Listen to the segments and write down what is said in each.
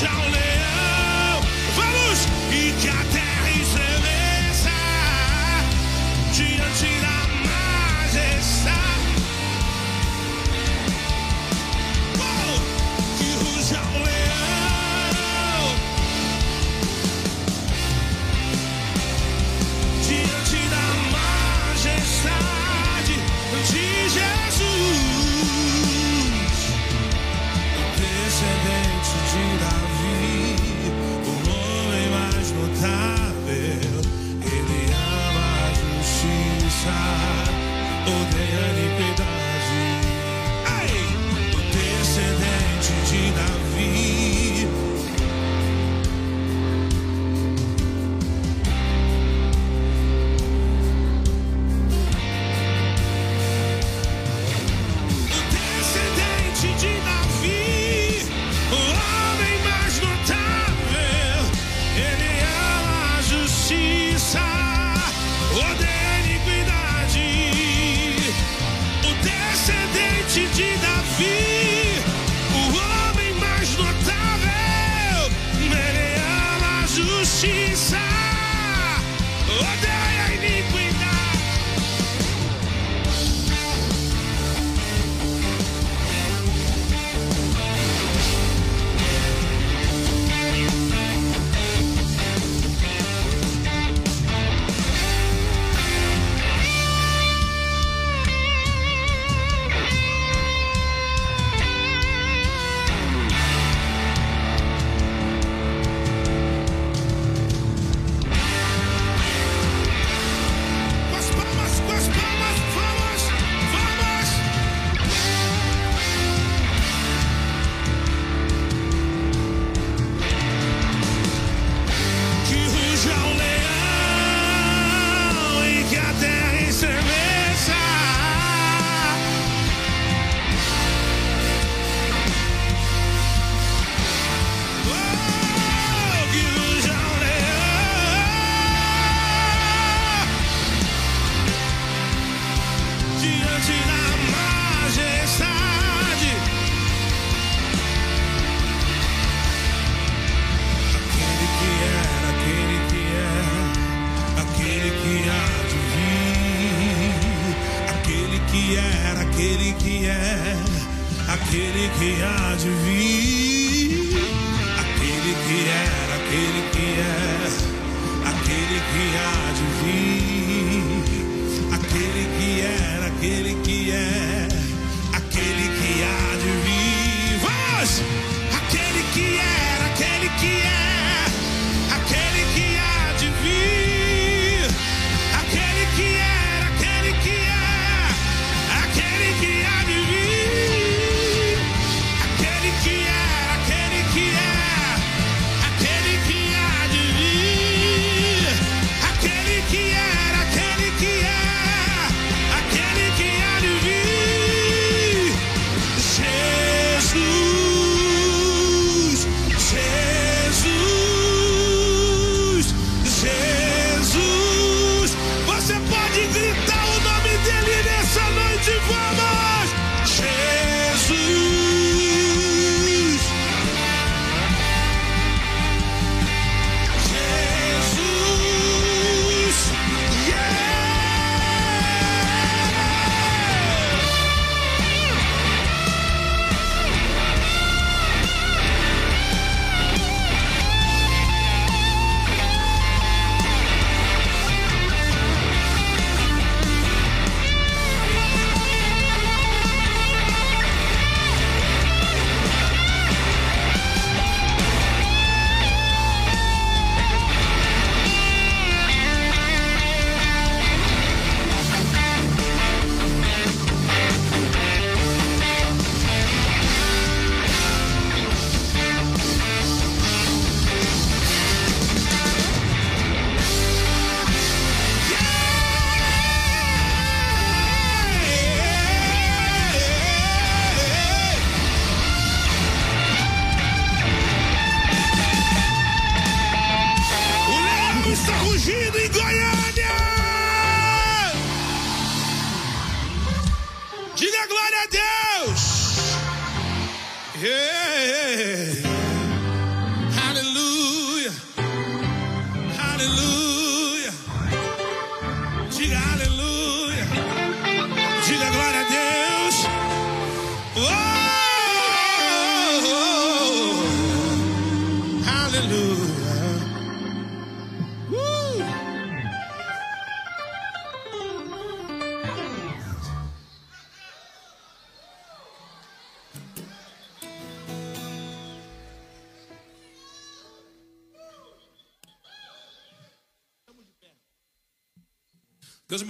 que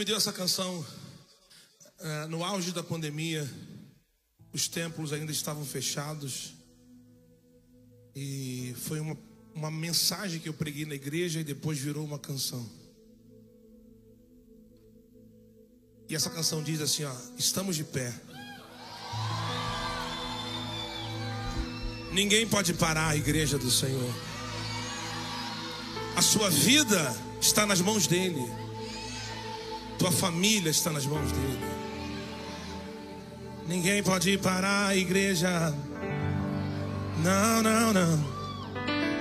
deu essa canção eh, no auge da pandemia. Os templos ainda estavam fechados. E foi uma, uma mensagem que eu preguei na igreja e depois virou uma canção. E essa canção diz assim: ó, estamos de pé. Ninguém pode parar a igreja do Senhor. A sua vida está nas mãos dele. Tua família está nas mãos dele. Ninguém pode parar a igreja. Não, não, não.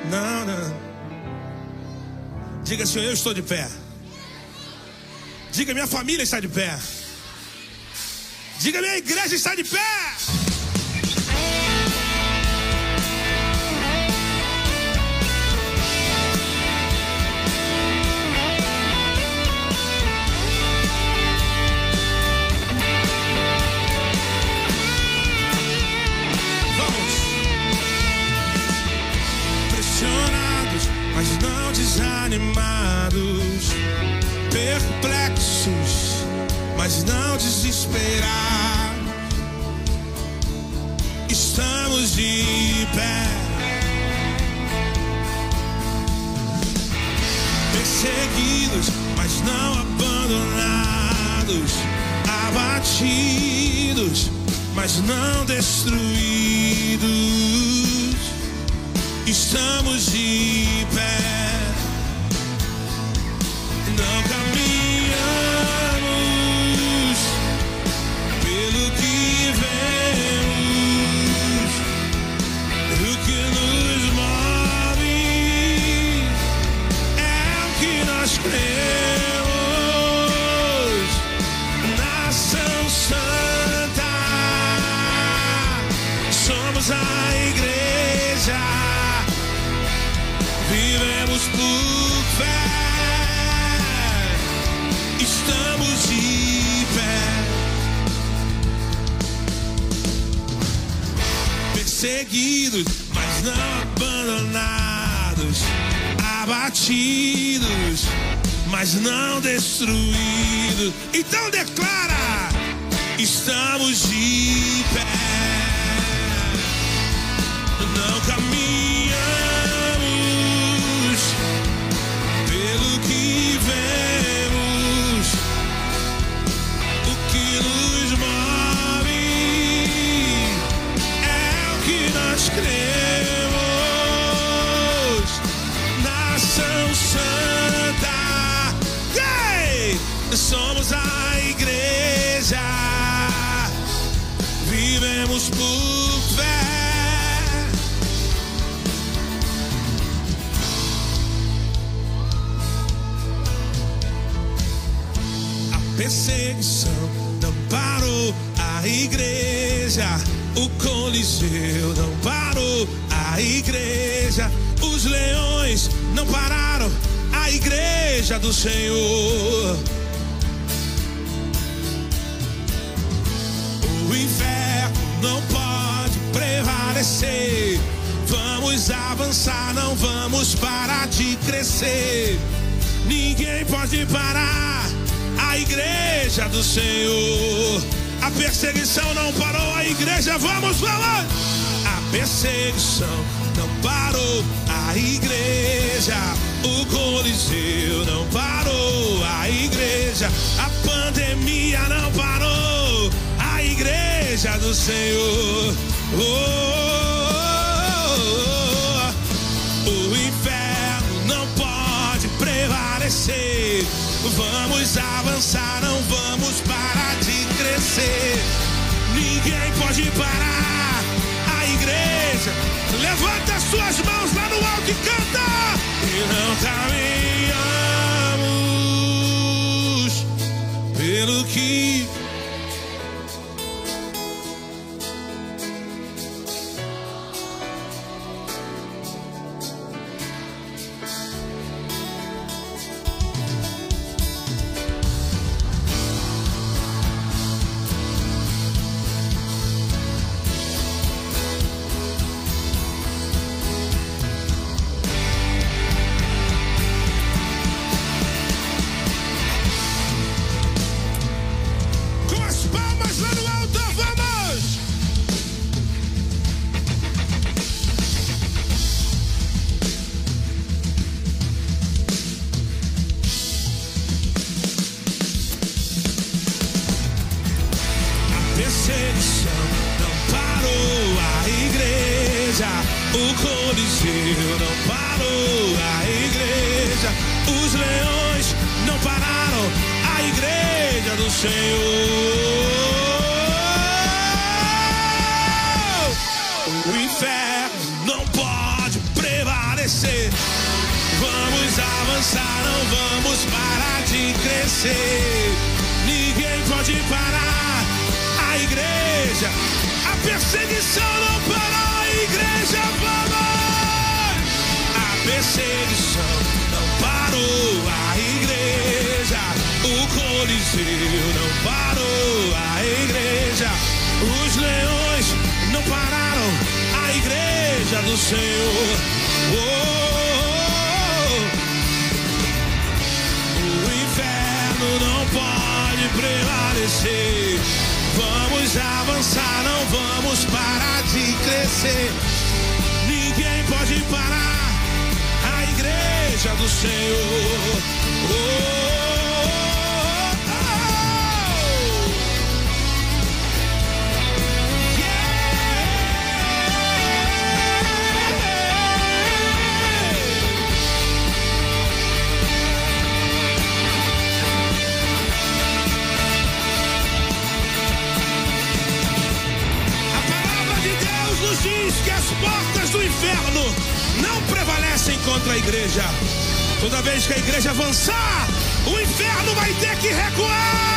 Não, não. Diga, Senhor, eu estou de pé. Diga, minha família está de pé. Diga, minha igreja está de pé. Perplexos, mas não desesperados. Estamos de pé. Perseguidos, mas não abandonados. Abatidos, mas não destruídos. Estamos de pé. Perseguidos, mas não abandonados. Abatidos, mas não destruídos. Então declara: estamos de pé. Não pararam a igreja do Senhor. O inferno não pode prevalecer. Vamos avançar, não vamos parar de crescer. Ninguém pode parar a igreja do Senhor. A perseguição não parou a igreja, vamos falar. A perseguição não parou a igreja, o Coliseu não parou. A igreja, a pandemia não parou. A igreja do Senhor. Oh, oh, oh, oh. o inferno não pode prevalecer. Vamos avançar, não vamos parar de crescer. Ninguém pode parar igreja. Levanta suas mãos lá no alto e canta. E não caminhamos pelo que igreja avançar, o inferno vai ter que recuar.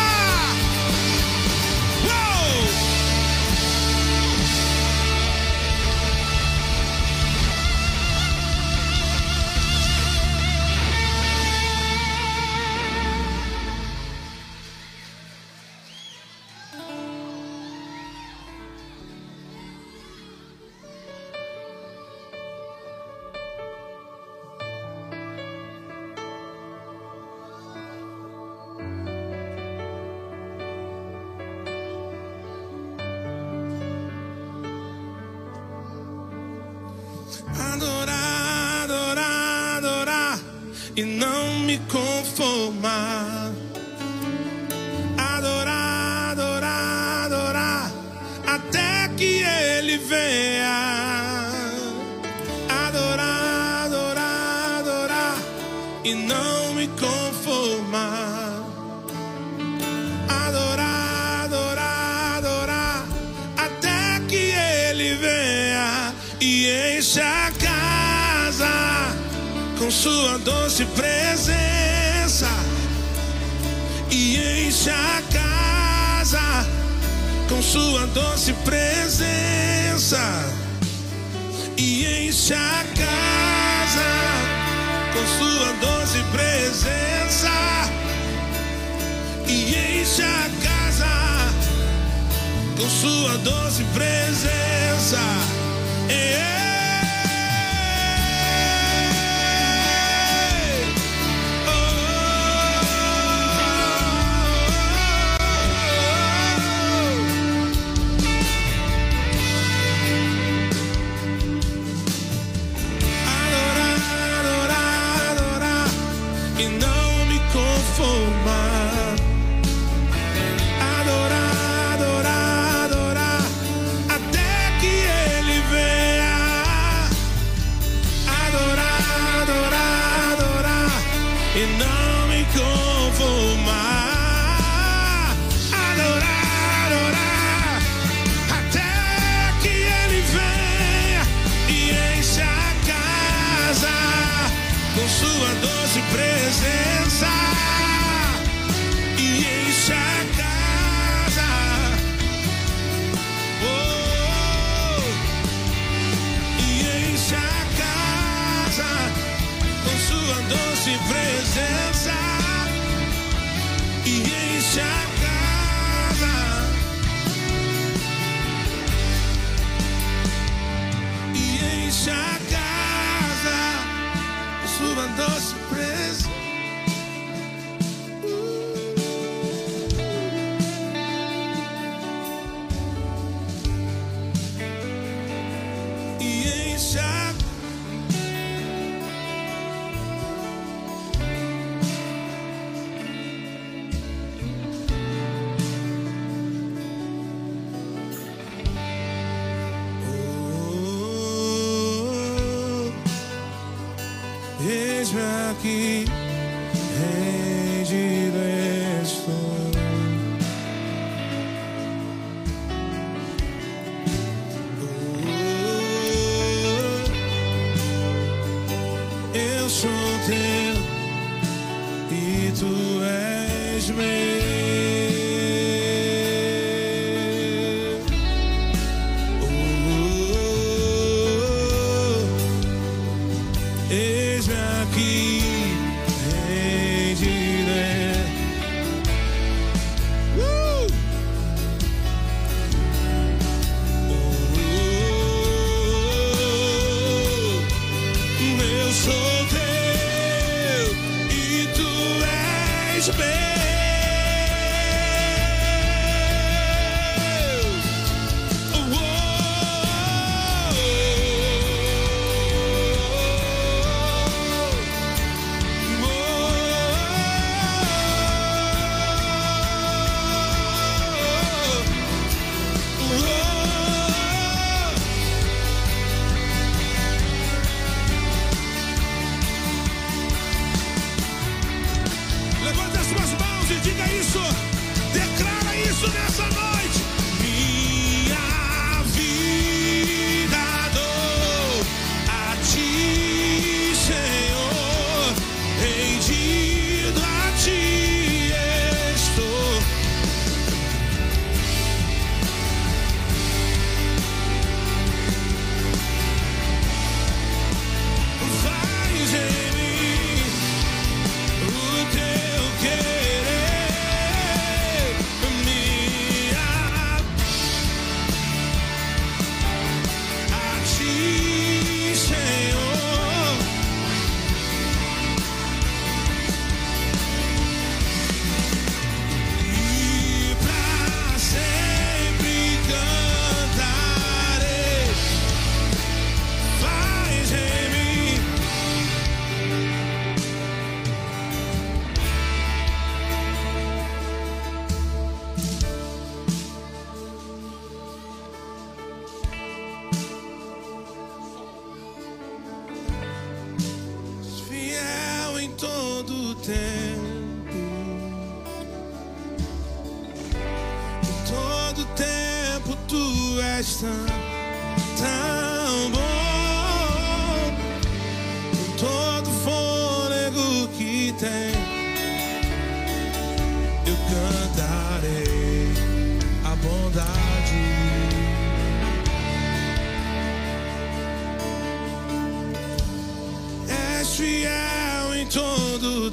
despair.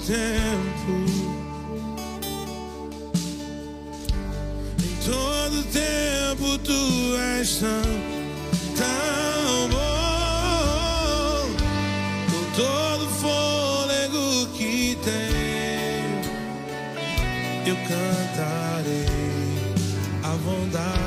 tempo, em todo tempo tu és tão, tão bom, com todo fôlego que tenho, eu cantarei a bondade.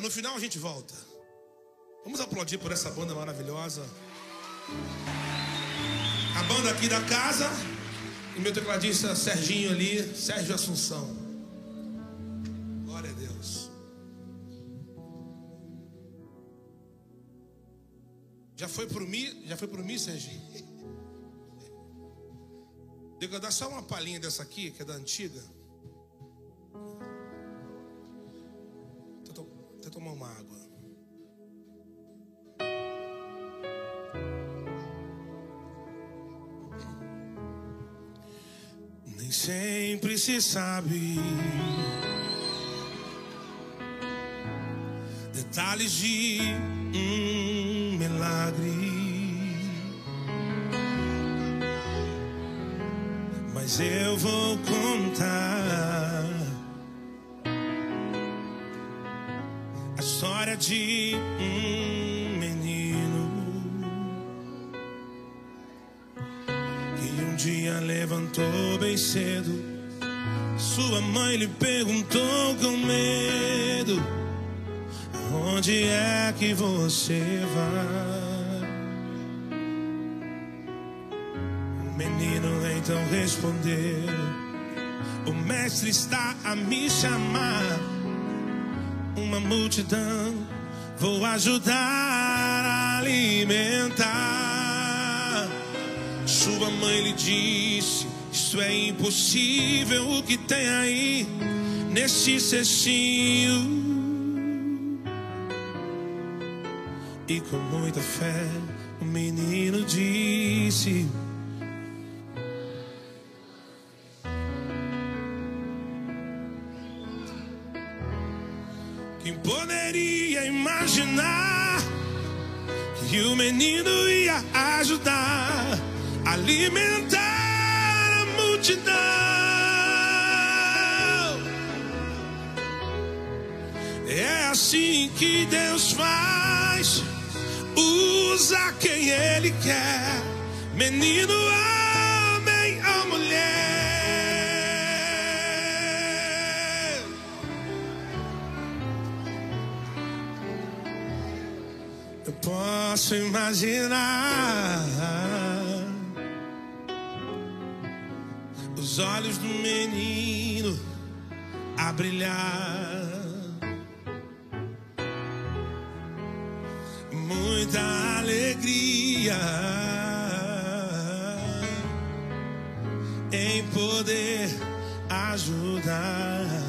No final a gente volta. Vamos aplaudir por essa banda maravilhosa. A banda aqui da casa. E meu tecladista Serginho ali, Sérgio Assunção. Glória a Deus. Já foi pro mim? Já foi pro mim, Serginho? Diga, dá só uma palhinha dessa aqui, que é da antiga. Até, to- até tomar uma água. Nem sempre se sabe detalhes de um milagre. Mas eu vou contar de um menino que um dia levantou bem cedo. Sua mãe lhe perguntou com medo: Onde é que você vai? O menino então respondeu: O mestre está a me chamar. Uma multidão vou ajudar a alimentar. Sua mãe lhe disse: Isso é impossível. O que tem aí neste cestinho? E com muita fé, o menino disse: imaginar que o menino ia ajudar a alimentar a multidão? É assim que Deus faz, usa quem Ele quer, menino, posso imaginar os olhos do menino a brilhar. Muita alegria em poder ajudar.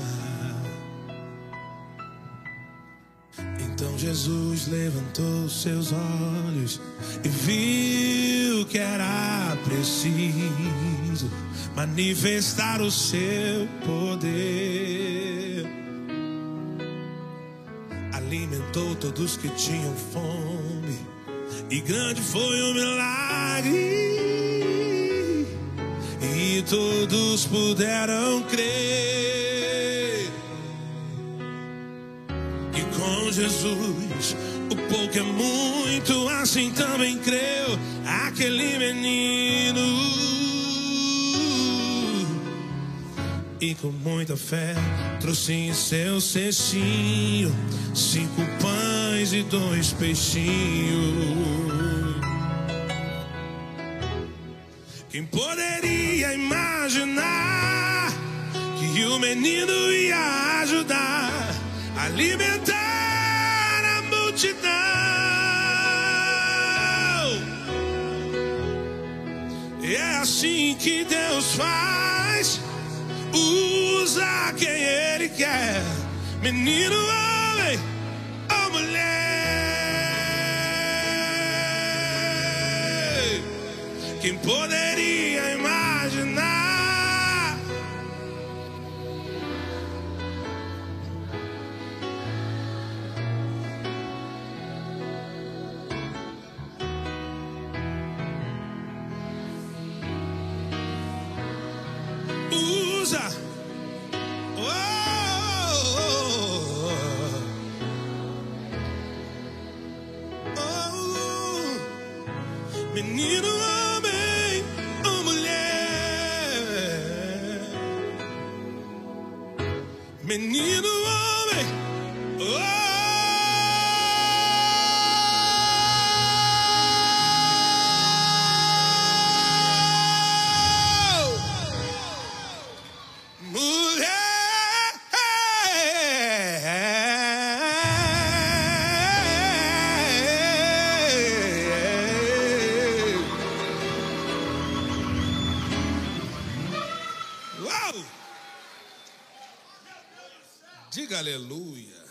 Jesus levantou seus olhos e viu que era preciso manifestar o seu poder. Alimentou todos que tinham fome e grande foi o milagre. E todos puderam crer. Com Jesus o pouco é muito, assim também creu aquele menino. E com muita fé trouxe em seu cestinho cinco pães e dois peixinhos. Quem poderia imaginar que o menino ia ajudar a alimentar multidão? É assim que Deus faz, usa quem Ele quer, menino, homem ou mulher. Quem poderia aleluia.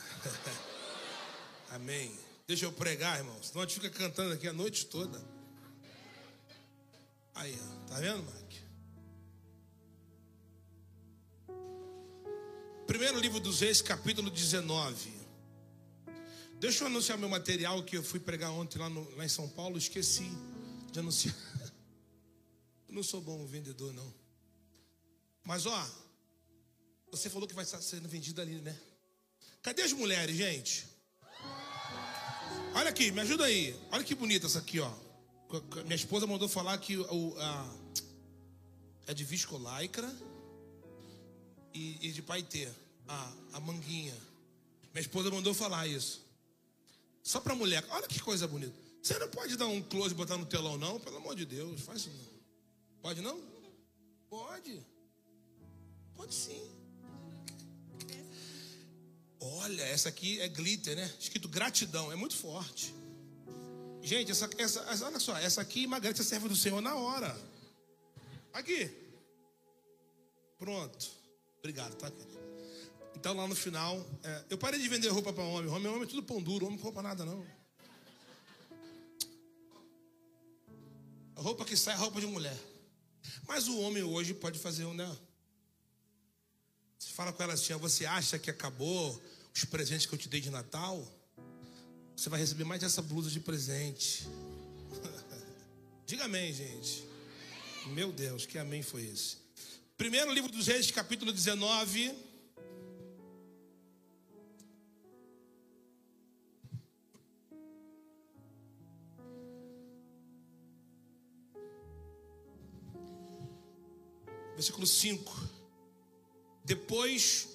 Amém. Deixa eu pregar, irmãos. Senão a gente fica cantando aqui a noite toda. Aí, ó. Tá vendo, Mike? Primeiro livro dos Reis, capítulo 19. Deixa eu anunciar meu material que eu fui pregar ontem lá, no- lá em São Paulo. Esqueci de anunciar. Eu não sou bom vendedor, não. Mas, ó, você falou que vai estar sendo vendido ali, né? Cadê as mulheres, gente? Olha aqui, me ajuda aí. Olha que bonita essa aqui, ó. Minha esposa mandou falar que o, a, é de viscolaicra e, e de paetê. A, a manguinha. Minha esposa mandou falar isso. Só pra mulher. Olha que coisa bonita. Você não pode dar um close e botar no telão, não? Pelo amor de Deus, faz isso não. Pode não? Pode. Pode sim. Olha, essa aqui é glitter, né? Escrito gratidão, é muito forte. Gente, essa, essa, olha só, essa aqui emagrece a serva do Senhor na hora. Aqui. Pronto. Obrigado, tá? Então lá no final, é, eu parei de vender roupa para homem. Homem, homem é tudo pão duro, homem não compra nada não. A roupa que sai é roupa de mulher. Mas o homem hoje pode fazer um, né? Você fala com ela assim, ó, você acha que acabou os presentes que eu te dei de Natal? Você vai receber mais dessa blusa de presente. Diga amém, gente. Meu Deus, que amém foi esse? Primeiro livro dos Reis, capítulo 19. Versículo 5. Depois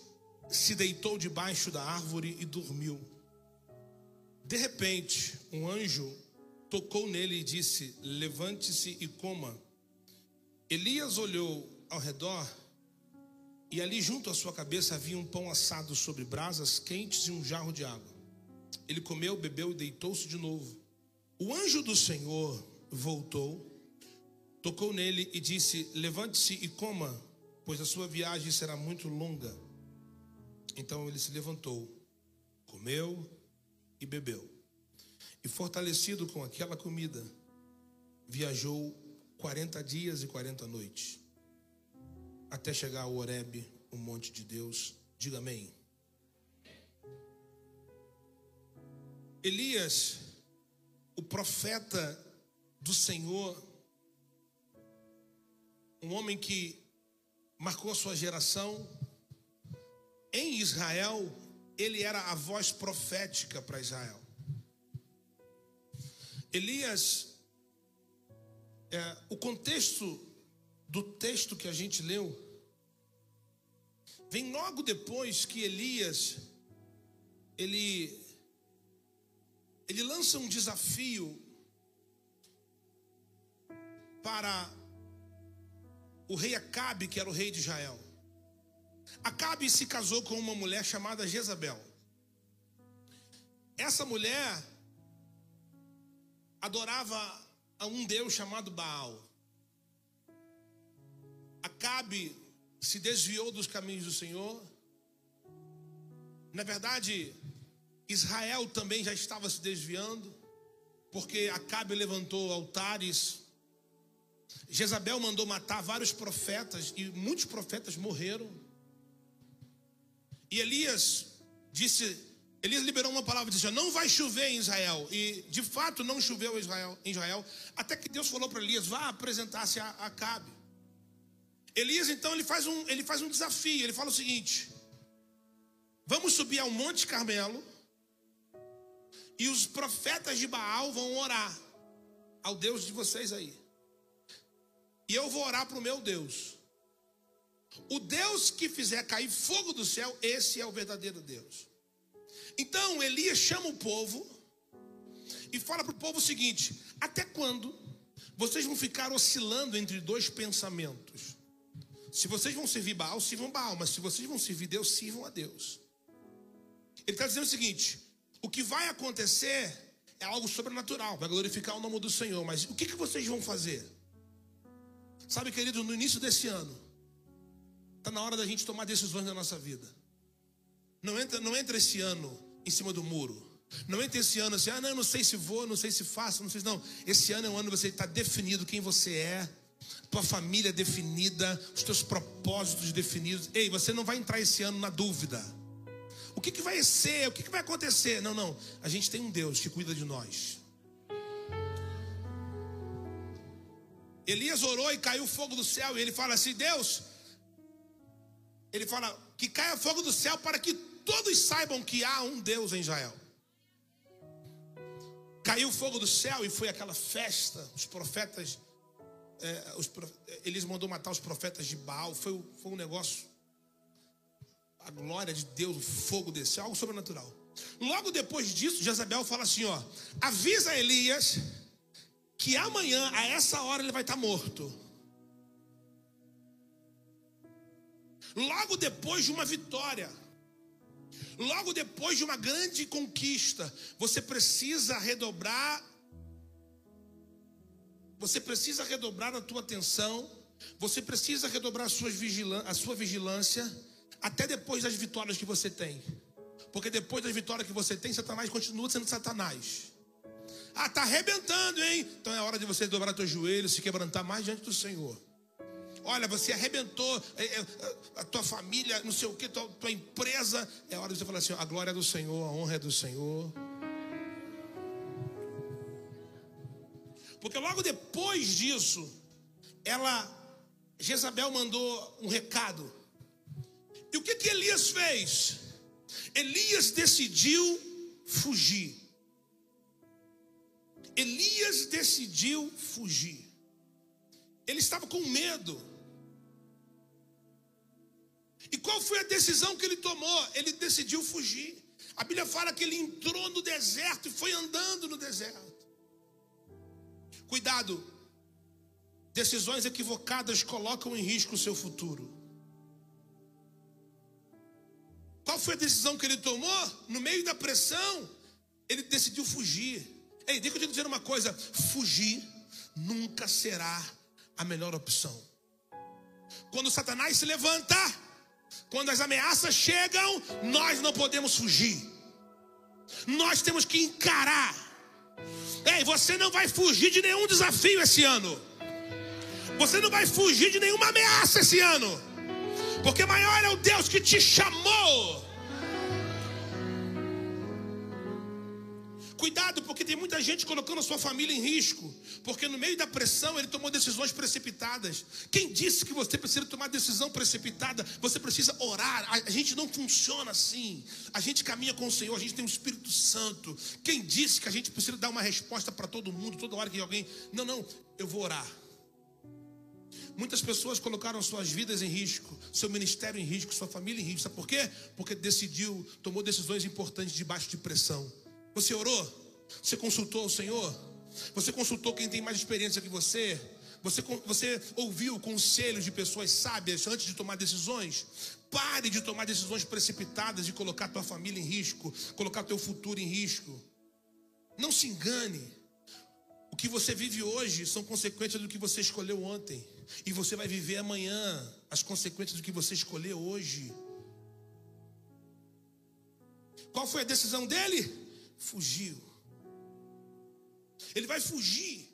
se deitou debaixo da árvore e dormiu. De repente, um anjo tocou nele e disse: Levante-se e coma. Elias olhou ao redor e ali junto à sua cabeça havia um pão assado sobre brasas quentes e um jarro de água. Ele comeu, bebeu e deitou-se de novo. O anjo do Senhor voltou, tocou nele e disse: Levante-se e coma, pois a sua viagem será muito longa. Então ele se levantou, comeu e bebeu. E fortalecido com aquela comida, viajou 40 dias e 40 noites, até chegar ao Horebe, o monte de Deus. Diga amém. Elias, o profeta do Senhor, um homem que marcou sua geração, em Israel, ele era a voz profética para Israel. Elias, é, o contexto do texto que a gente leu, vem logo depois que Elias, ele, ele lança um desafio para o rei Acabe, que era o rei de Israel. Acabe se casou com uma mulher chamada Jezabel. Essa mulher adorava a um deus chamado Baal. Acabe se desviou dos caminhos do Senhor. Na verdade, Israel também já estava se desviando, porque Acabe levantou altares. Jezabel mandou matar vários profetas e muitos profetas morreram. E Elias disse, Elias liberou uma palavra disse: "Não vai chover em Israel". E de fato não choveu em Israel, em Israel até que Deus falou para Elias: "Vá apresentar-se a Acabe". Elias então ele faz um, ele faz um desafio. Ele fala o seguinte: Vamos subir ao Monte Carmelo e os profetas de Baal vão orar ao Deus de vocês aí. E eu vou orar para o meu Deus. O Deus que fizer cair fogo do céu, esse é o verdadeiro Deus. Então Elias chama o povo e fala para o povo o seguinte: até quando vocês vão ficar oscilando entre dois pensamentos? Se vocês vão servir Baal, sirvam Baal, mas se vocês vão servir Deus, sirvam a Deus. Ele está dizendo o seguinte: o que vai acontecer é algo sobrenatural, vai glorificar o nome do Senhor, mas o que, que vocês vão fazer? Sabe, querido, no início desse ano, está na hora da gente tomar decisões na nossa vida. Não entra, não entra esse ano em cima do muro. Não entra esse ano assim, ah, não, não sei se vou, não sei se faço, não sei se não. Esse ano é um ano que você está definido quem você é, tua família definida, os teus propósitos definidos. Ei, você não vai entrar esse ano na dúvida. O que, que vai ser? O que, que vai acontecer? Não, não. A gente tem um Deus que cuida de nós. Elias orou e caiu fogo do céu. E ele fala assim: Deus, ele fala que caia fogo do céu para que todos saibam que há um Deus em Israel. Caiu fogo do céu e foi aquela festa. Os profetas, é, os, Elias mandou matar os profetas de Baal. Foi, foi um negócio a glória de Deus, o fogo desceu, algo sobrenatural. Logo depois disso, Jezabel fala assim: ó, avisa Elias que amanhã, a essa hora, ele vai estar morto. Logo depois de uma vitória, logo depois de uma grande conquista, você precisa redobrar, você precisa redobrar a tua atenção, você precisa redobrar a sua a sua vigilância até depois das vitórias que você tem. Porque depois das vitórias que você tem, Satanás continua sendo Satanás. Ah, tá arrebentando, hein? Então é hora de você dobrar teus joelhos, se quebrantar mais diante do Senhor. Olha, você arrebentou é, é, a tua família, não sei o que, tua, tua empresa. É hora de você falar assim: a glória é do Senhor, a honra é do Senhor. Porque logo depois disso, ela, Jezabel mandou um recado e o que, que Elias fez? Elias decidiu fugir. Elias decidiu fugir. Ele estava com medo. E qual foi a decisão que ele tomou? Ele decidiu fugir. A Bíblia fala que ele entrou no deserto e foi andando no deserto. Cuidado, decisões equivocadas colocam em risco o seu futuro. Qual foi a decisão que ele tomou? No meio da pressão, ele decidiu fugir. Ei, deixa eu te dizer uma coisa: fugir nunca será a melhor opção. Quando Satanás se levanta, quando as ameaças chegam, nós não podemos fugir. Nós temos que encarar. Ei, você não vai fugir de nenhum desafio esse ano. Você não vai fugir de nenhuma ameaça esse ano porque maior é o Deus que te chamou. Cuidado, porque tem muita gente colocando a sua família em risco, porque no meio da pressão ele tomou decisões precipitadas. Quem disse que você precisa tomar decisão precipitada? Você precisa orar. A gente não funciona assim. A gente caminha com o Senhor, a gente tem o Espírito Santo. Quem disse que a gente precisa dar uma resposta para todo mundo, toda hora que alguém. Não, não, eu vou orar. Muitas pessoas colocaram suas vidas em risco, seu ministério em risco, sua família em risco. Sabe por quê? Porque decidiu, tomou decisões importantes debaixo de pressão. Você orou? Você consultou o Senhor? Você consultou quem tem mais experiência que você? Você, você ouviu conselhos de pessoas sábias antes de tomar decisões? Pare de tomar decisões precipitadas e colocar tua família em risco, colocar teu futuro em risco. Não se engane. O que você vive hoje são consequências do que você escolheu ontem. E você vai viver amanhã as consequências do que você escolheu hoje. Qual foi a decisão dele? Fugiu. Ele vai fugir.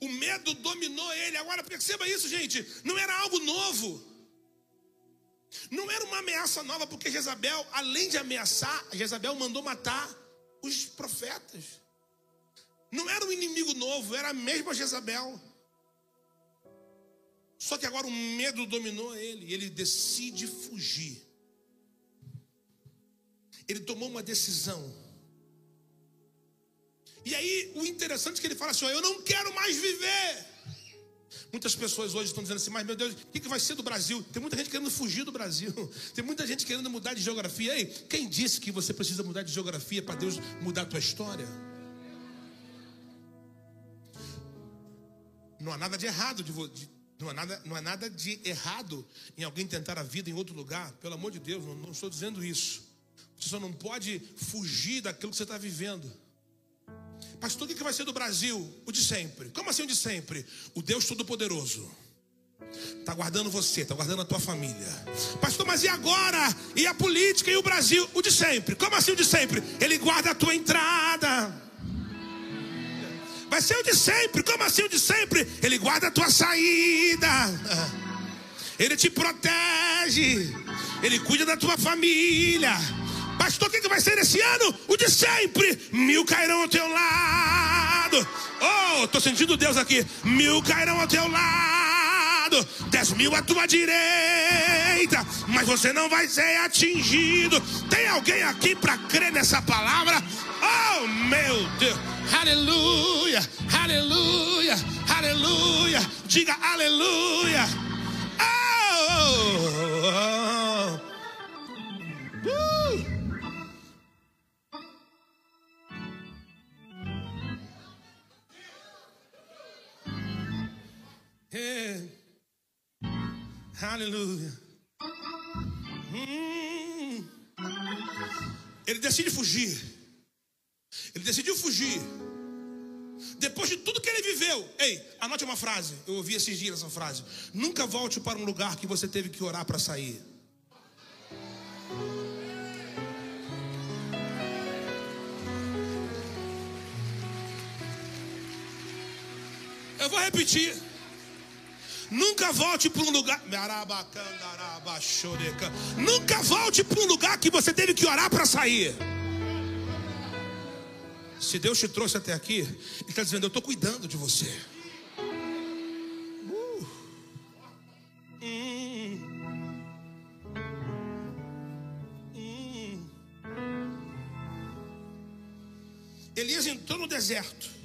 O medo dominou ele. Agora perceba isso, gente. Não era algo novo. Não era uma ameaça nova, porque Jezabel, além de ameaçar, Jezabel mandou matar os profetas. Não era um inimigo novo, era a mesma Jezabel. Só que agora o medo dominou ele e ele decide fugir. Ele tomou uma decisão. E aí, o interessante é que ele fala assim: ó, Eu não quero mais viver. Muitas pessoas hoje estão dizendo assim, mas meu Deus, o que, que vai ser do Brasil? Tem muita gente querendo fugir do Brasil, tem muita gente querendo mudar de geografia. Ei, quem disse que você precisa mudar de geografia para Deus mudar a tua história? Não há nada de errado de, não há, nada, não há nada de errado em alguém tentar a vida em outro lugar, pelo amor de Deus, não, não estou dizendo isso. Você só não pode fugir daquilo que você está vivendo. Pastor, o que vai ser do Brasil? O de sempre. Como assim o de sempre? O Deus Todo-Poderoso. Está guardando você, está guardando a tua família. Pastor, mas e agora? E a política e o Brasil? O de sempre. Como assim o de sempre? Ele guarda a tua entrada. Vai ser o de sempre. Como assim o de sempre? Ele guarda a tua saída. Ele te protege. Ele cuida da tua família. Pastor, o que vai ser esse ano? O de sempre. Mil cairão ao teu lado. Oh, estou sentindo Deus aqui. Mil cairão ao teu lado. Dez mil à tua direita. Mas você não vai ser atingido. Tem alguém aqui para crer nessa palavra? Oh, meu Deus. Aleluia, aleluia, aleluia. Diga aleluia. Oh, oh, É. Aleluia. Hum. Ele decide fugir. Ele decidiu fugir. Depois de tudo que ele viveu. Ei, anote uma frase. Eu ouvi esses dias essa frase. Nunca volte para um lugar que você teve que orar para sair. Eu vou repetir. Nunca volte para um lugar. Nunca volte para um lugar que você teve que orar para sair. Se Deus te trouxe até aqui, Ele está dizendo: Eu estou cuidando de você. Uh. Hum. Hum. Elias entrou no deserto.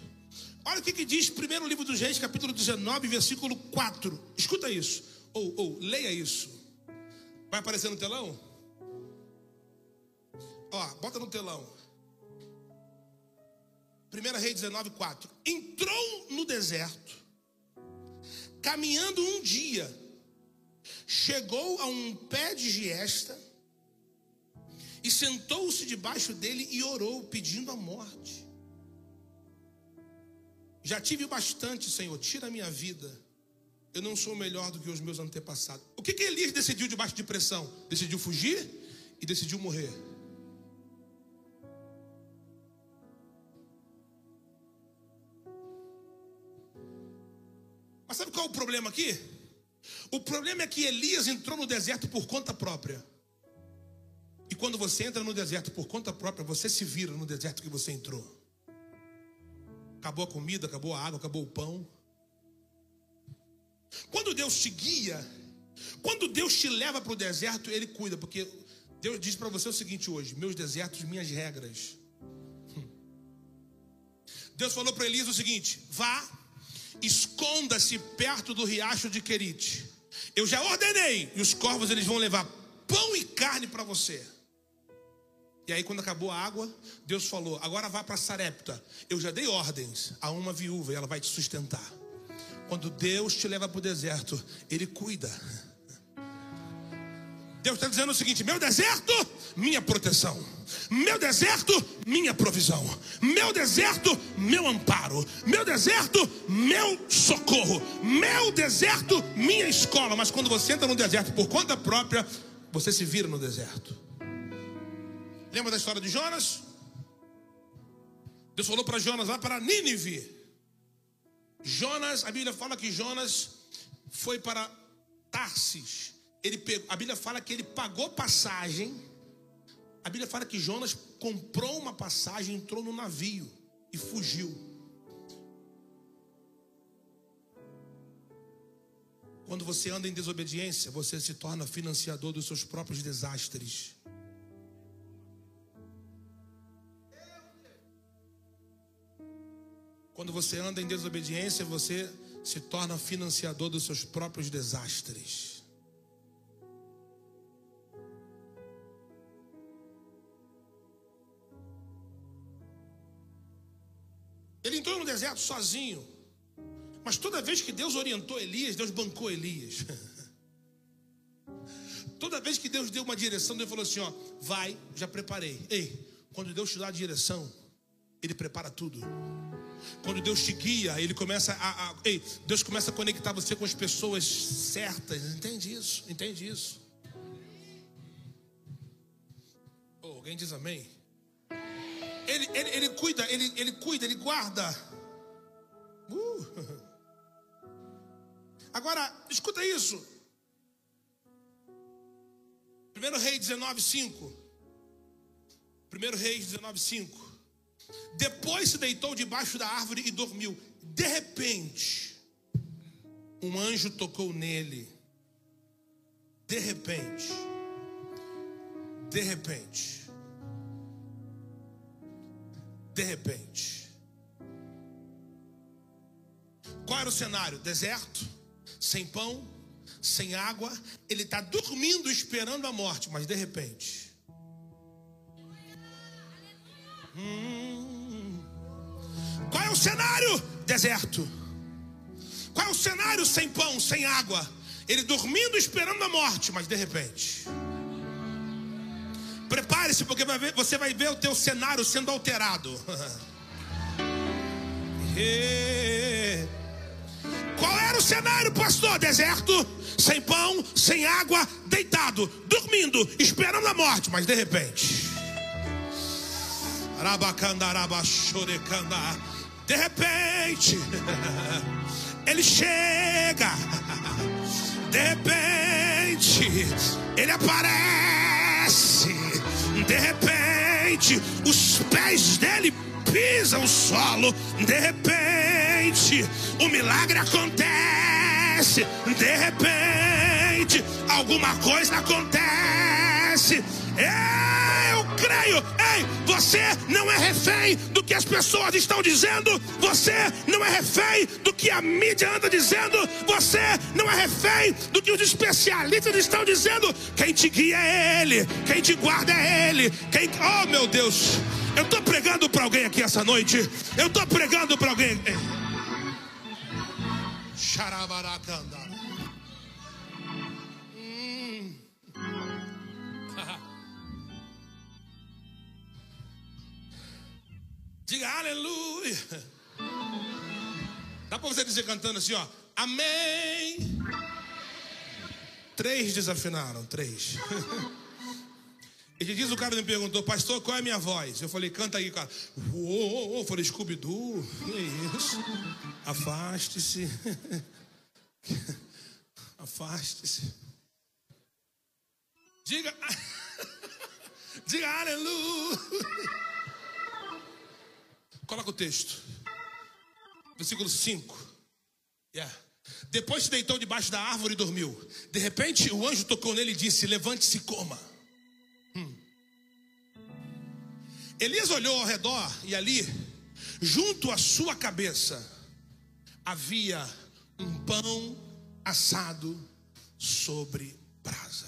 Olha o que, que diz primeiro livro dos Reis, capítulo 19, versículo 4. Escuta isso. Ou, ou leia isso. Vai aparecer no telão? Ó, bota no telão. 1 Rei 19, 4. Entrou no deserto, caminhando um dia, chegou a um pé de giesta e sentou-se debaixo dele e orou, pedindo a morte. Já tive bastante, Senhor, tira a minha vida. Eu não sou melhor do que os meus antepassados. O que, que Elias decidiu debaixo de pressão? Decidiu fugir e decidiu morrer. Mas sabe qual é o problema aqui? O problema é que Elias entrou no deserto por conta própria. E quando você entra no deserto por conta própria, você se vira no deserto que você entrou. Acabou a comida, acabou a água, acabou o pão. Quando Deus te guia, quando Deus te leva para o deserto, Ele cuida, porque Deus diz para você o seguinte hoje: meus desertos, minhas regras. Hum. Deus falou para Elias o seguinte: vá, esconda-se perto do riacho de Querite. Eu já ordenei, e os corvos eles vão levar pão e carne para você. E aí, quando acabou a água, Deus falou: agora vá para Sarepta. Eu já dei ordens a uma viúva e ela vai te sustentar. Quando Deus te leva para o deserto, Ele cuida. Deus está dizendo o seguinte: meu deserto, minha proteção. Meu deserto, minha provisão. Meu deserto, meu amparo. Meu deserto, meu socorro. Meu deserto, minha escola. Mas quando você entra no deserto por conta própria, você se vira no deserto. Lembra da história de Jonas? Deus falou para Jonas lá para Nínive. Jonas, a Bíblia fala que Jonas foi para Tarsis. Ele pegou, a Bíblia fala que ele pagou passagem. A Bíblia fala que Jonas comprou uma passagem, entrou no navio e fugiu. Quando você anda em desobediência, você se torna financiador dos seus próprios desastres. Quando você anda em desobediência, você se torna financiador dos seus próprios desastres. Ele entrou no deserto sozinho. Mas toda vez que Deus orientou Elias, Deus bancou Elias. toda vez que Deus deu uma direção, Deus falou assim: ó, vai, já preparei. Ei, quando Deus te dá a direção, Ele prepara tudo. Quando Deus te guia, Ele começa a, a ei, Deus começa a conectar você com as pessoas certas. Entende isso? Entende isso? Oh, alguém diz amém? Ele, ele, ele cuida, ele, ele cuida, ele guarda. Uh. Agora, escuta isso. 1 Rei 19, 5. 1 Rei 19, 5. Depois se deitou debaixo da árvore e dormiu. De repente, um anjo tocou nele. De repente. De repente. De repente. Qual era o cenário? Deserto sem pão, sem água, ele está dormindo esperando a morte, mas de repente. Hum, qual é o cenário? Deserto. Qual é o cenário sem pão, sem água? Ele dormindo esperando a morte, mas de repente. Prepare-se, porque vai ver, você vai ver o teu cenário sendo alterado. Qual era o cenário, pastor? Deserto, sem pão, sem água, deitado, dormindo, esperando a morte, mas de repente. De repente, ele chega. De repente, ele aparece. De repente, os pés dele pisam o solo. De repente, o milagre acontece. De repente, alguma coisa acontece. Eu creio. Ei, você não é refém do que as pessoas estão dizendo. Você não é refém do que a mídia anda dizendo. Você não é refém do que os especialistas estão dizendo. Quem te guia é Ele. Quem te guarda é Ele. Quem... Oh, meu Deus. Eu estou pregando para alguém aqui essa noite. Eu estou pregando para alguém. Xarabaracanda. Diga aleluia. Dá para você dizer cantando assim, ó. Amém. Três desafinaram, três. E diz o cara me perguntou, pastor, qual é a minha voz? Eu falei, canta aí, cara. Uou, eu falei, Scooby-Doo, que isso? Afaste-se. Afaste-se. Diga, diga aleluia. Coloca o texto. Versículo 5. Yeah. Depois se deitou debaixo da árvore e dormiu. De repente, o anjo tocou nele e disse: Levante-se e coma. Hum. Elias olhou ao redor e ali, junto à sua cabeça, havia um pão assado sobre brasas.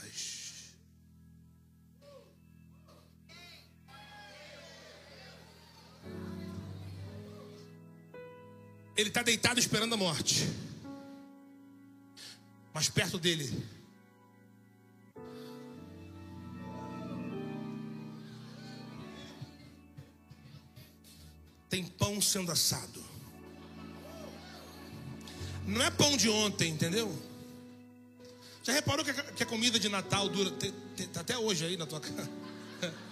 Ele está deitado esperando a morte. Mas perto dele tem pão sendo assado. Não é pão de ontem, entendeu? Já reparou que a, comida de Natal dura tá até hoje aí na tua casa?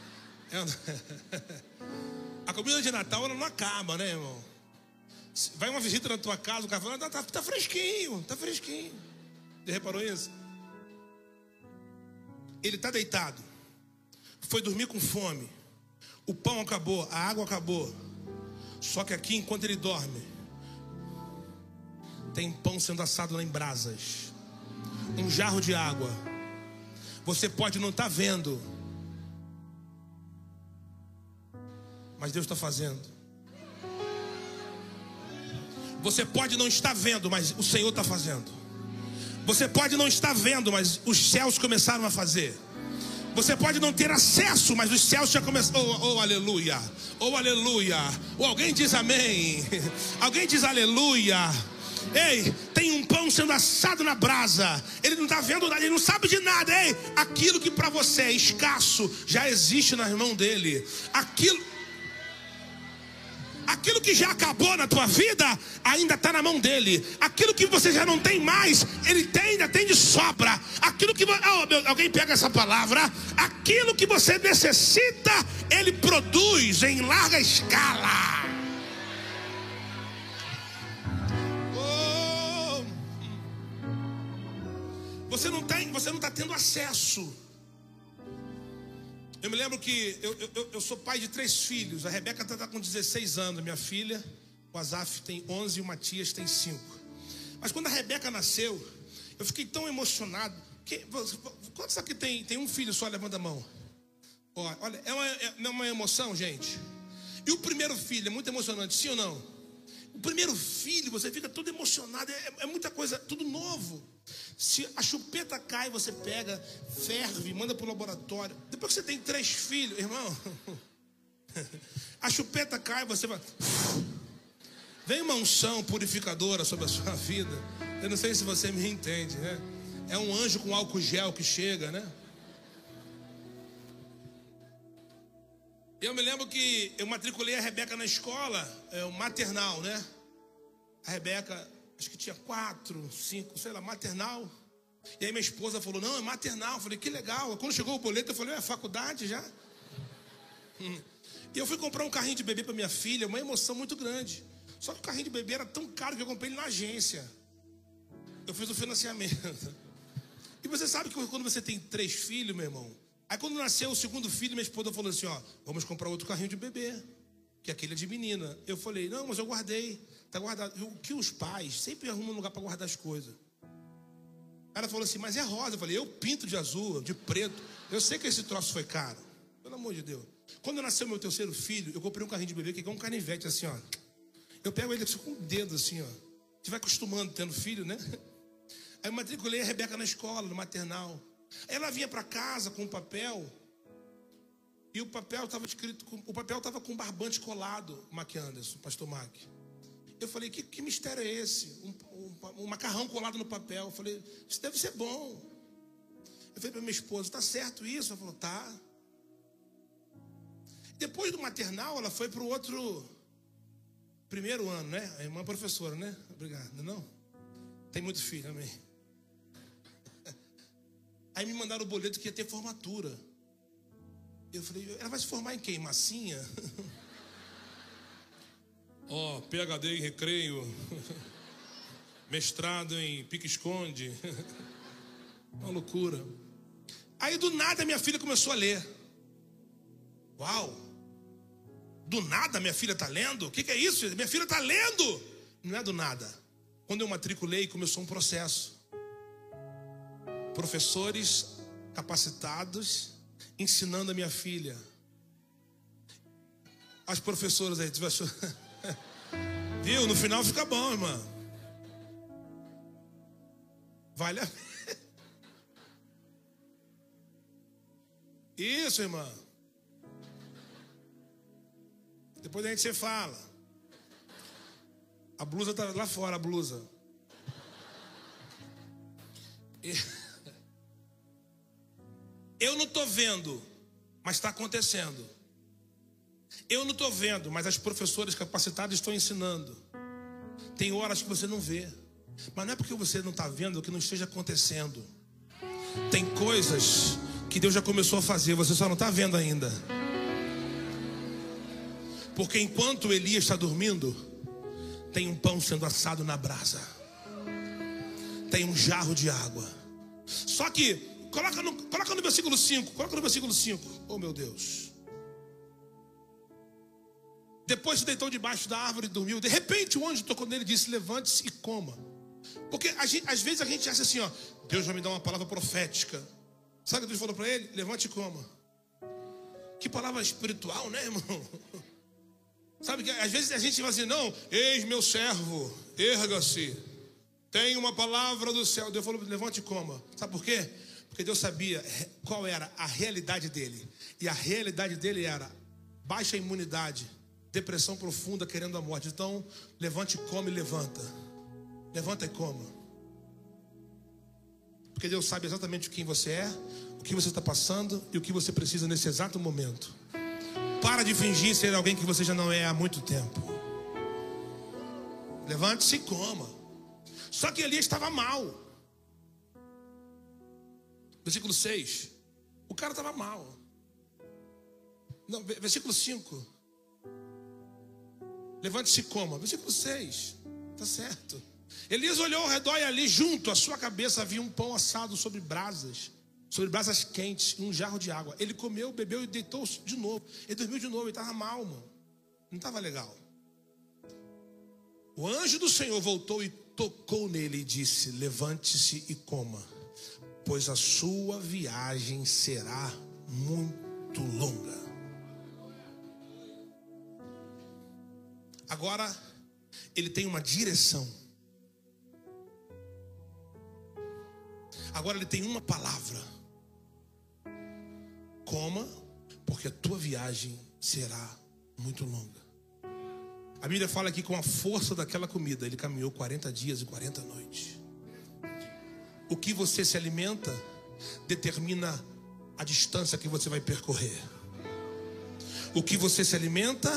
É, a comida de Natal ela não acaba, né, irmão? Vai uma visita na tua casa, o cara fala, tá, tá, tá fresquinho, tá fresquinho. Você reparou isso? Ele está deitado, foi dormir com fome, o pão acabou, a água acabou. Só que aqui, enquanto ele dorme, tem pão sendo assado lá em brasas. um jarro de água. Você pode não estar tá vendo, mas Deus está fazendo. Você pode não estar vendo, mas o Senhor está fazendo. Você pode não estar vendo, mas os céus começaram a fazer. Você pode não ter acesso, mas os céus já começaram. Oh, oh, aleluia! Oh, aleluia! Ou oh, alguém diz amém? Alguém diz aleluia? Ei, tem um pão sendo assado na brasa. Ele não está vendo nada, ele não sabe de nada. Ei, aquilo que para você é escasso já existe nas mãos dele. Aquilo Aquilo que já acabou na tua vida ainda está na mão dele. Aquilo que você já não tem mais, ele tem, ainda tem de sobra. Aquilo que oh, meu, alguém pega essa palavra. Aquilo que você necessita, ele produz em larga escala. Oh. Você não tem, você não está tendo acesso. Eu me lembro que eu, eu, eu sou pai de três filhos. A Rebeca está com 16 anos, minha filha. O Azaf tem 11 e o Matias tem 5. Mas quando a Rebeca nasceu, eu fiquei tão emocionado. Que, quantos aqui tem, tem um filho só? Levanta a mão. Olha, é uma, é, é uma emoção, gente. E o primeiro filho é muito emocionante, sim ou não? O primeiro filho, você fica todo emocionado, é, é muita coisa, tudo novo. Se a chupeta cai, você pega, ferve, manda para o laboratório. Depois que você tem três filhos, irmão, a chupeta cai, você vai. Vem uma unção purificadora sobre a sua vida. Eu não sei se você me entende, né? É um anjo com álcool gel que chega, né? Eu me lembro que eu matriculei a Rebeca na escola, é, o maternal, né? A Rebeca acho que tinha quatro, cinco, sei lá, maternal. E aí minha esposa falou, não, é maternal. Eu falei, que legal. Quando chegou o boleto, eu falei, é faculdade já? Hum. E eu fui comprar um carrinho de bebê para minha filha, uma emoção muito grande. Só que o carrinho de bebê era tão caro que eu comprei ele na agência. Eu fiz o financiamento. E você sabe que quando você tem três filhos, meu irmão, aí quando nasceu o segundo filho, minha esposa falou assim: ó, vamos comprar outro carrinho de bebê, que aquele é de menina. Eu falei, não, mas eu guardei. Está guardado. O que os pais sempre arrumam um lugar para guardar as coisas. Ela falou assim, mas é rosa. Eu falei, eu pinto de azul, de preto. Eu sei que esse troço foi caro. Pelo amor de Deus. Quando nasceu meu terceiro filho, eu comprei um carrinho de bebê que é um canivete assim, ó. Eu pego ele assim, com o dedo assim, ó. Você vai acostumando tendo filho, né? Aí eu matriculei a Rebeca na escola, no maternal. Ela vinha para casa com um papel. E o papel estava escrito, com, o papel estava com barbante colado, Mac Anderson, pastor Mac. Eu falei, que, que mistério é esse? Um, um, um, macarrão colado no papel. Eu falei, isso deve ser bom. Eu falei para minha esposa, está certo isso? Ela falou, tá. Depois do maternal, ela foi para o outro primeiro ano, né? A irmã professora, né? Obrigado. Não? Tem muito filho, amém. Aí me mandaram o boleto que ia ter formatura. Eu falei, ela vai se formar em quem? Massinha? Ó, oh, PhD em recreio, mestrado em pique-esconde. Uma loucura. Aí do nada minha filha começou a ler. Uau! Do nada minha filha está lendo? O que, que é isso? Minha filha está lendo! Não é do nada. Quando eu matriculei, começou um processo. Professores capacitados ensinando a minha filha. As professoras aí? Viu? No final fica bom, irmã. Vale a pena. Isso, irmã. Depois a gente se fala. A blusa tá lá fora, a blusa. Eu não estou vendo, mas está acontecendo. Eu não estou vendo, mas as professoras capacitadas estão ensinando. Tem horas que você não vê. Mas não é porque você não está vendo que não esteja acontecendo. Tem coisas que Deus já começou a fazer, você só não está vendo ainda. Porque enquanto Elias está dormindo, tem um pão sendo assado na brasa, tem um jarro de água. Só que, coloca no, coloca no versículo 5, coloca no versículo 5. Oh meu Deus. Depois se deitou debaixo da árvore e dormiu. De repente o anjo tocou nele e disse: Levante-se e coma. Porque gente, às vezes a gente acha assim, ó, Deus vai me dar uma palavra profética. Sabe o que Deus falou para ele? Levante e coma. Que palavra espiritual, né, irmão? Sabe que às vezes a gente fala assim, não, eis meu servo, erga-se. Tem uma palavra do céu. Deus falou, levante e coma. Sabe por quê? Porque Deus sabia qual era a realidade dele. E a realidade dele era baixa imunidade, depressão profunda, querendo a morte. Então, levante e come levanta. Levanta e coma. Porque Deus sabe exatamente quem você é, o que você está passando e o que você precisa nesse exato momento. Para de fingir ser alguém que você já não é há muito tempo. Levante-se e coma. Só que Elias estava mal. Versículo 6. O cara estava mal. Não, versículo 5. Levante-se e coma. Versículo 6. Está certo. Elias olhou ao redor e ali junto à sua cabeça havia um pão assado sobre brasas, sobre brasas quentes, e um jarro de água. Ele comeu, bebeu e deitou de novo. Ele dormiu de novo, ele estava mal, mano. Não estava legal. O anjo do Senhor voltou e tocou nele e disse: Levante-se e coma, pois a sua viagem será muito longa. Agora, ele tem uma direção. Agora ele tem uma palavra: coma, porque a tua viagem será muito longa. A Bíblia fala que com a força daquela comida ele caminhou 40 dias e 40 noites. O que você se alimenta determina a distância que você vai percorrer. O que você se alimenta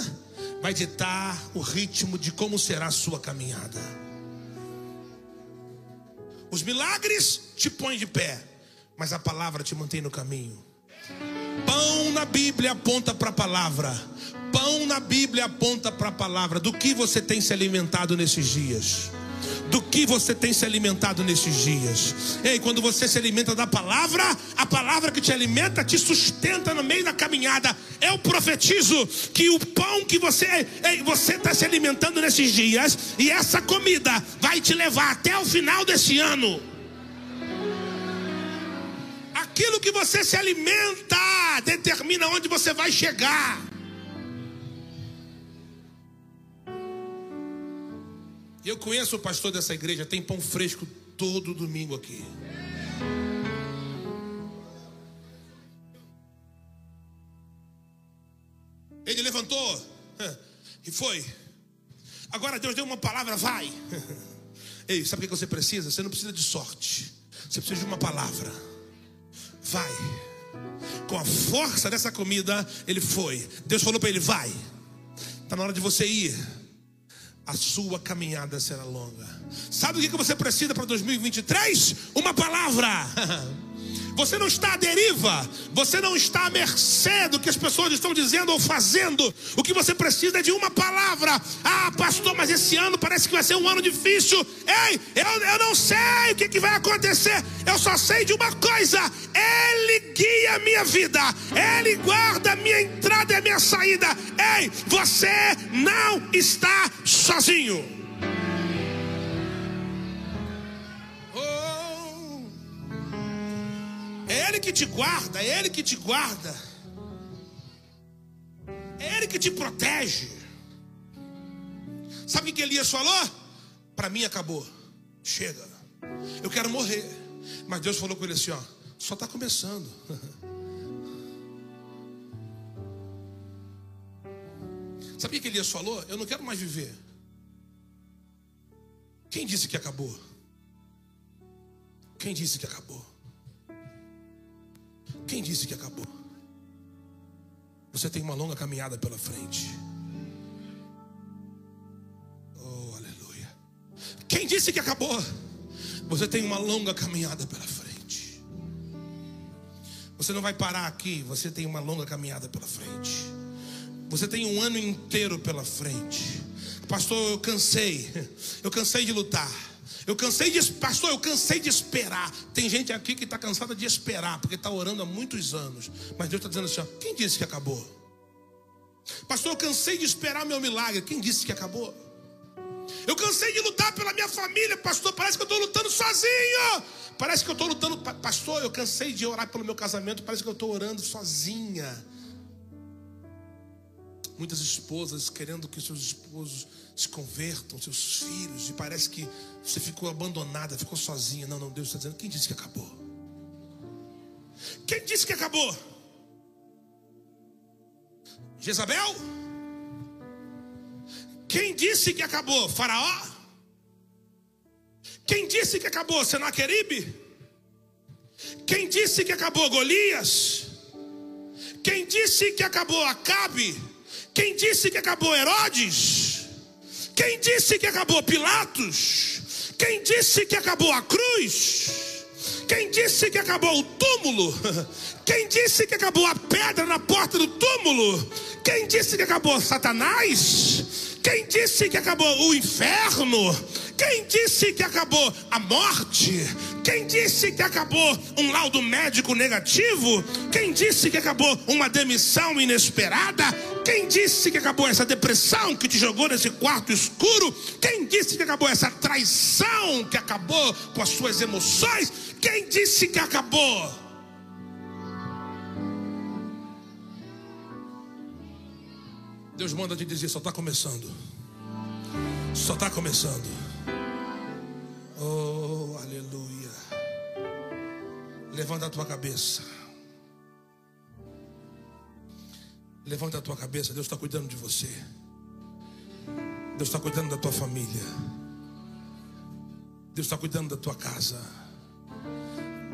vai ditar o ritmo de como será a sua caminhada. Os milagres te põem de pé, mas a palavra te mantém no caminho. Pão na Bíblia aponta para a palavra. Pão na Bíblia aponta para a palavra. Do que você tem se alimentado nesses dias? Do que você tem se alimentado nesses dias. Ei, quando você se alimenta da palavra, a palavra que te alimenta te sustenta no meio da caminhada. Eu profetizo que o pão que você ei, você está se alimentando nesses dias e essa comida vai te levar até o final desse ano. Aquilo que você se alimenta determina onde você vai chegar. Eu conheço o pastor dessa igreja, tem pão fresco todo domingo aqui. Ele levantou e foi. Agora Deus deu uma palavra, vai. Ei, sabe o que você precisa? Você não precisa de sorte. Você precisa de uma palavra. Vai. Com a força dessa comida, ele foi. Deus falou para ele: vai. Está na hora de você ir a sua caminhada será longa. Sabe o que você precisa para 2023? Uma palavra. Você não está à deriva, você não está à mercê do que as pessoas estão dizendo ou fazendo. O que você precisa é de uma palavra. Ah, pastor, mas esse ano parece que vai ser um ano difícil. Ei, eu, eu não sei o que, que vai acontecer. Eu só sei de uma coisa: Ele guia a minha vida, Ele guarda a minha entrada e a minha saída. Ei, você não está sozinho. Que te guarda, é Ele que te guarda. É Ele que te protege. Sabe o que Elias falou? Para mim acabou. Chega. Eu quero morrer. Mas Deus falou com ele assim: ó, só está começando. Sabe o que Elias falou? Eu não quero mais viver. Quem disse que acabou? Quem disse que acabou? Quem disse que acabou? Você tem uma longa caminhada pela frente. Oh, aleluia. Quem disse que acabou? Você tem uma longa caminhada pela frente. Você não vai parar aqui, você tem uma longa caminhada pela frente. Você tem um ano inteiro pela frente. Pastor, eu cansei. Eu cansei de lutar. Eu cansei de, pastor, eu cansei de esperar. Tem gente aqui que está cansada de esperar, porque está orando há muitos anos. Mas Deus está dizendo assim: ó, quem disse que acabou? Pastor, eu cansei de esperar meu milagre. Quem disse que acabou? Eu cansei de lutar pela minha família, pastor. Parece que eu estou lutando sozinho. Parece que eu estou lutando, pastor. Eu cansei de orar pelo meu casamento. Parece que eu estou orando sozinha. Muitas esposas querendo que seus esposos se convertam, seus filhos, e parece que você ficou abandonada, ficou sozinha. Não, não, Deus está dizendo: quem disse que acabou? Quem disse que acabou? Jezabel? Quem disse que acabou? Faraó? Quem disse que acabou? Senaqueribe? Quem disse que acabou? Golias? Quem disse que acabou? Acabe? Quem disse que acabou? Herodes? Quem disse que acabou? Pilatos? Quem disse que acabou a cruz? Quem disse que acabou o túmulo? Quem disse que acabou a pedra na porta do túmulo? Quem disse que acabou Satanás? Quem disse que acabou o inferno? Quem disse que acabou a morte? Quem disse que acabou um laudo médico negativo? Quem disse que acabou uma demissão inesperada? Quem disse que acabou essa depressão que te jogou nesse quarto escuro? Quem disse que acabou essa traição que acabou com as suas emoções? Quem disse que acabou? Deus manda te dizer: só está começando. Só está começando. Oh. Levanta a tua cabeça. Levanta a tua cabeça. Deus está cuidando de você. Deus está cuidando da tua família. Deus está cuidando da tua casa.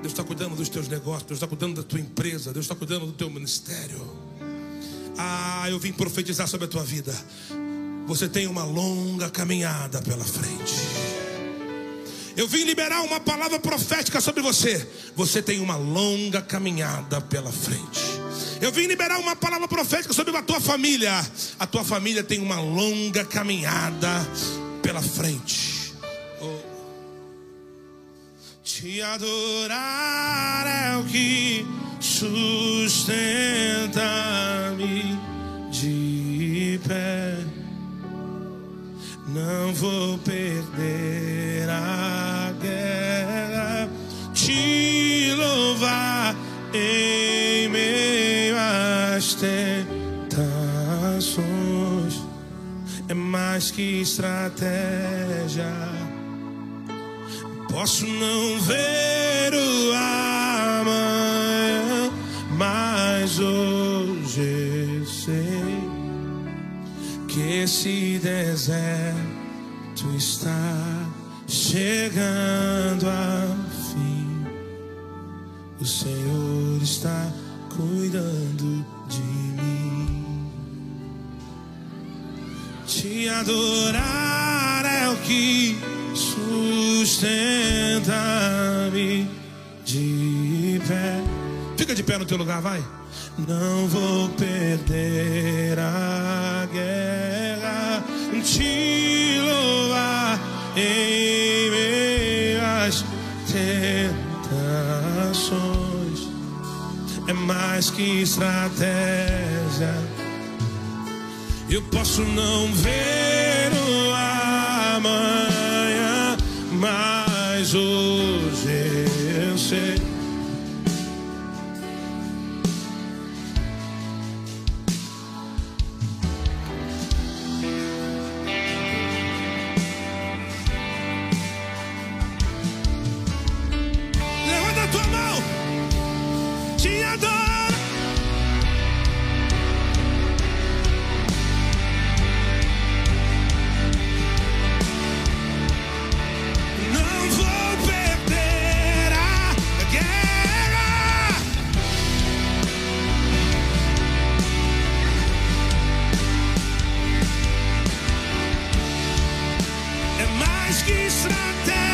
Deus está cuidando dos teus negócios. Deus está cuidando da tua empresa. Deus está cuidando do teu ministério. Ah, eu vim profetizar sobre a tua vida. Você tem uma longa caminhada pela frente. Eu vim liberar uma palavra profética sobre você. Você tem uma longa caminhada pela frente. Eu vim liberar uma palavra profética sobre a tua família. A tua família tem uma longa caminhada pela frente. Oh. Te adorar é o que sustenta-me de pé. Não vou perder Mais que estratégia. Posso não ver o amanhã, mas hoje sei que esse deserto está chegando ao fim. O Senhor está cuidando adorar é o que sustenta-me de pé. Fica de pé no teu lugar, vai. Não vou perder a guerra, te louvar em meio às tentações. É mais que estratégia. Eu posso não ver o amanhã, mas hoje É mais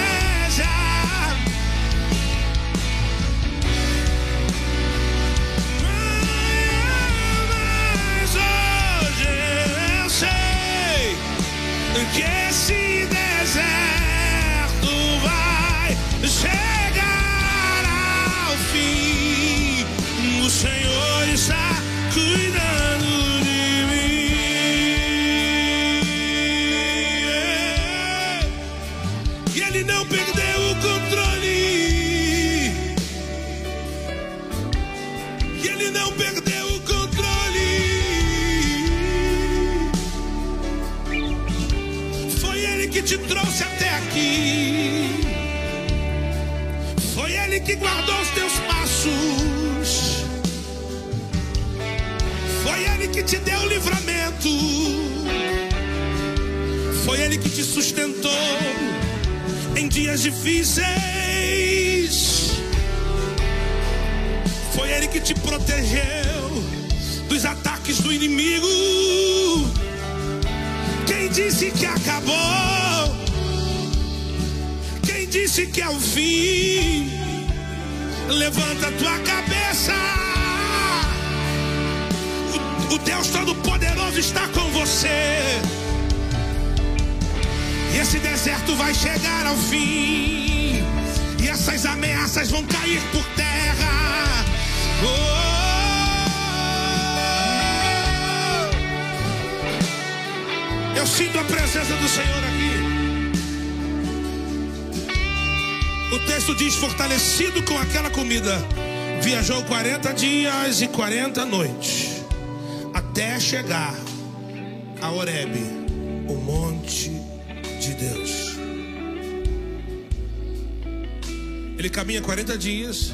que guardou os teus passos. Foi Ele que te deu o livramento. Foi Ele que te sustentou em dias difíceis. Foi Ele que te protegeu dos ataques do inimigo. Quem disse que acabou? Quem disse que é o fim? Levanta tua cabeça. O, Deus Todo-Poderoso está com você. E esse deserto vai chegar ao fim. E essas ameaças vão cair por terra. Oh! Eu sinto a presença do Senhor O texto diz: fortalecido com aquela comida, viajou 40 dias e 40 noites, até chegar a Horebe, o monte de Deus. Ele caminha 40 dias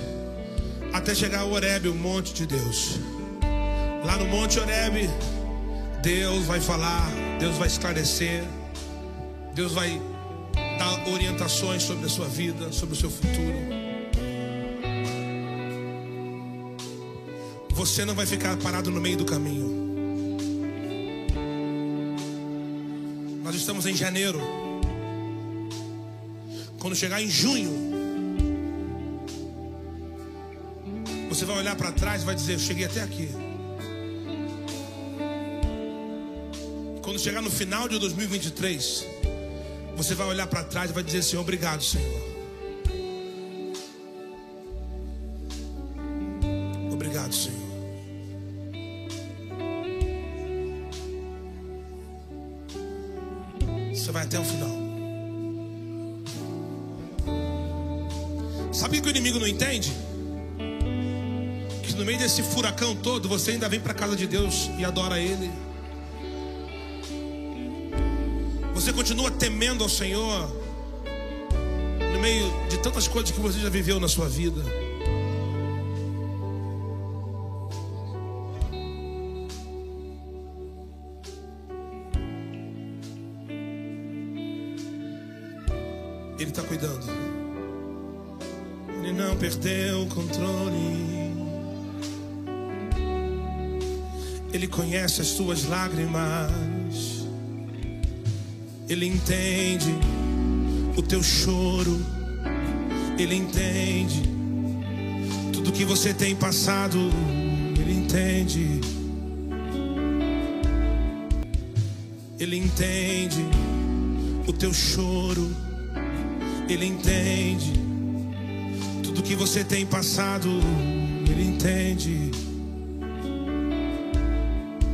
até chegar a Horebe, o monte de Deus. Lá no monte Horebe, Deus vai falar, Deus vai esclarecer, Deus vai dar orientações sobre a sua vida, sobre o seu futuro. Você não vai ficar parado no meio do caminho. Nós estamos em janeiro. Quando chegar em junho, você vai olhar para trás e vai dizer: Eu cheguei até aqui. Quando chegar no final de 2023, você vai olhar para trás e vai dizer: Senhor, obrigado, Senhor. Obrigado, Senhor. Você vai até o final. Sabe que o inimigo não entende? Que no meio desse furacão todo, você ainda vem para casa de Deus e adora Ele. Temendo ao Senhor no meio de tantas coisas que você já viveu na sua vida. Ele está cuidando. Ele não perdeu o controle. Ele conhece as suas lágrimas. Ele entende o teu choro. Ele entende tudo que você tem passado. Ele entende. Ele entende o teu choro. Ele entende tudo que você tem passado. Ele entende.